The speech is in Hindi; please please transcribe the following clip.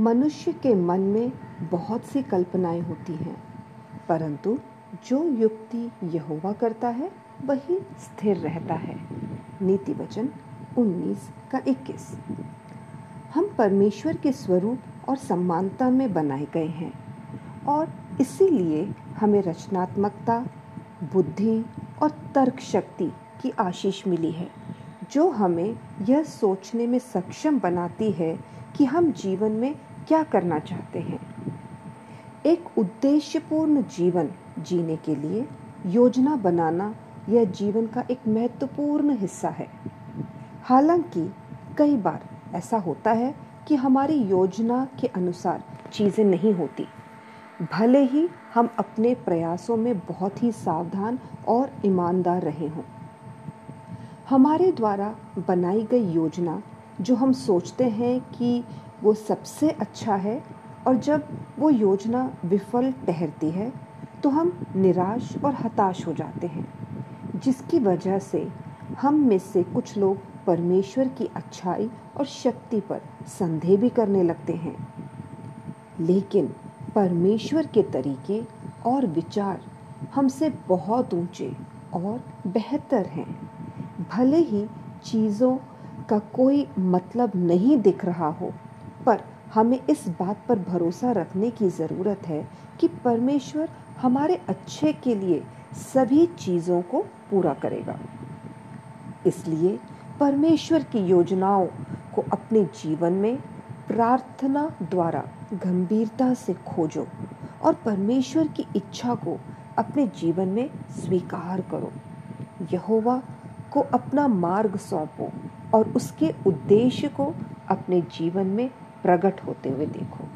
मनुष्य के मन में बहुत सी कल्पनाएँ होती हैं, परंतु जो युक्ति यहोवा करता है, वही स्थिर रहता है। नीति वचन 19 का 21 हम परमेश्वर के स्वरूप और समानता में बनाए गए हैं, और इसीलिए हमें रचनात्मकता, बुद्धि और तर्क शक्ति की आशीष मिली है, जो हमें यह सोचने में सक्षम बनाती है कि हम जीवन में क्या करना चाहते हैं। एक उद्देश्यपूर्ण जीवन जीने के लिए योजना बनाना यह जीवन का एक महत्वपूर्ण हिस्सा है। हालाँकि कई बार ऐसा होता है कि हमारी योजना के अनुसार चीज़ें नहीं होती। भले ही हम अपने प्रयासों में बहुत ही सावधान और ईमानदार रहे हों। हमारे द्वारा बनाई गई योजना जो हम सोचते हैं कि वो सबसे अच्छा है और जब वो योजना विफल ठहरती है तो हम निराश और हताश हो जाते हैं, जिसकी वजह से हम में से कुछ लोग परमेश्वर की अच्छाई और शक्ति पर संदेह भी करने लगते हैं। लेकिन परमेश्वर के तरीके और विचार हमसे बहुत ऊँचे और बेहतर हैं। भले ही चीज़ों का कोई मतलब नहीं दिख रहा हो। पर हमें इस बात पर भरोसा रखने की ज़रूरत है कि परमेश्वर हमारे अच्छे के लिए सभी चीज़ों को पूरा करेगा। इसलिए परमेश्वर की योजनाओं को अपने जीवन में प्रार्थना द्वारा गंभीरता से खोजो और परमेश्वर की इच्छा को अपने जीवन में स्वीकार करो। यहोवा को अपना मार्ग सौंपो। और उसके उद्देश्य को अपने जीवन में प्रकट होते हुए देखो।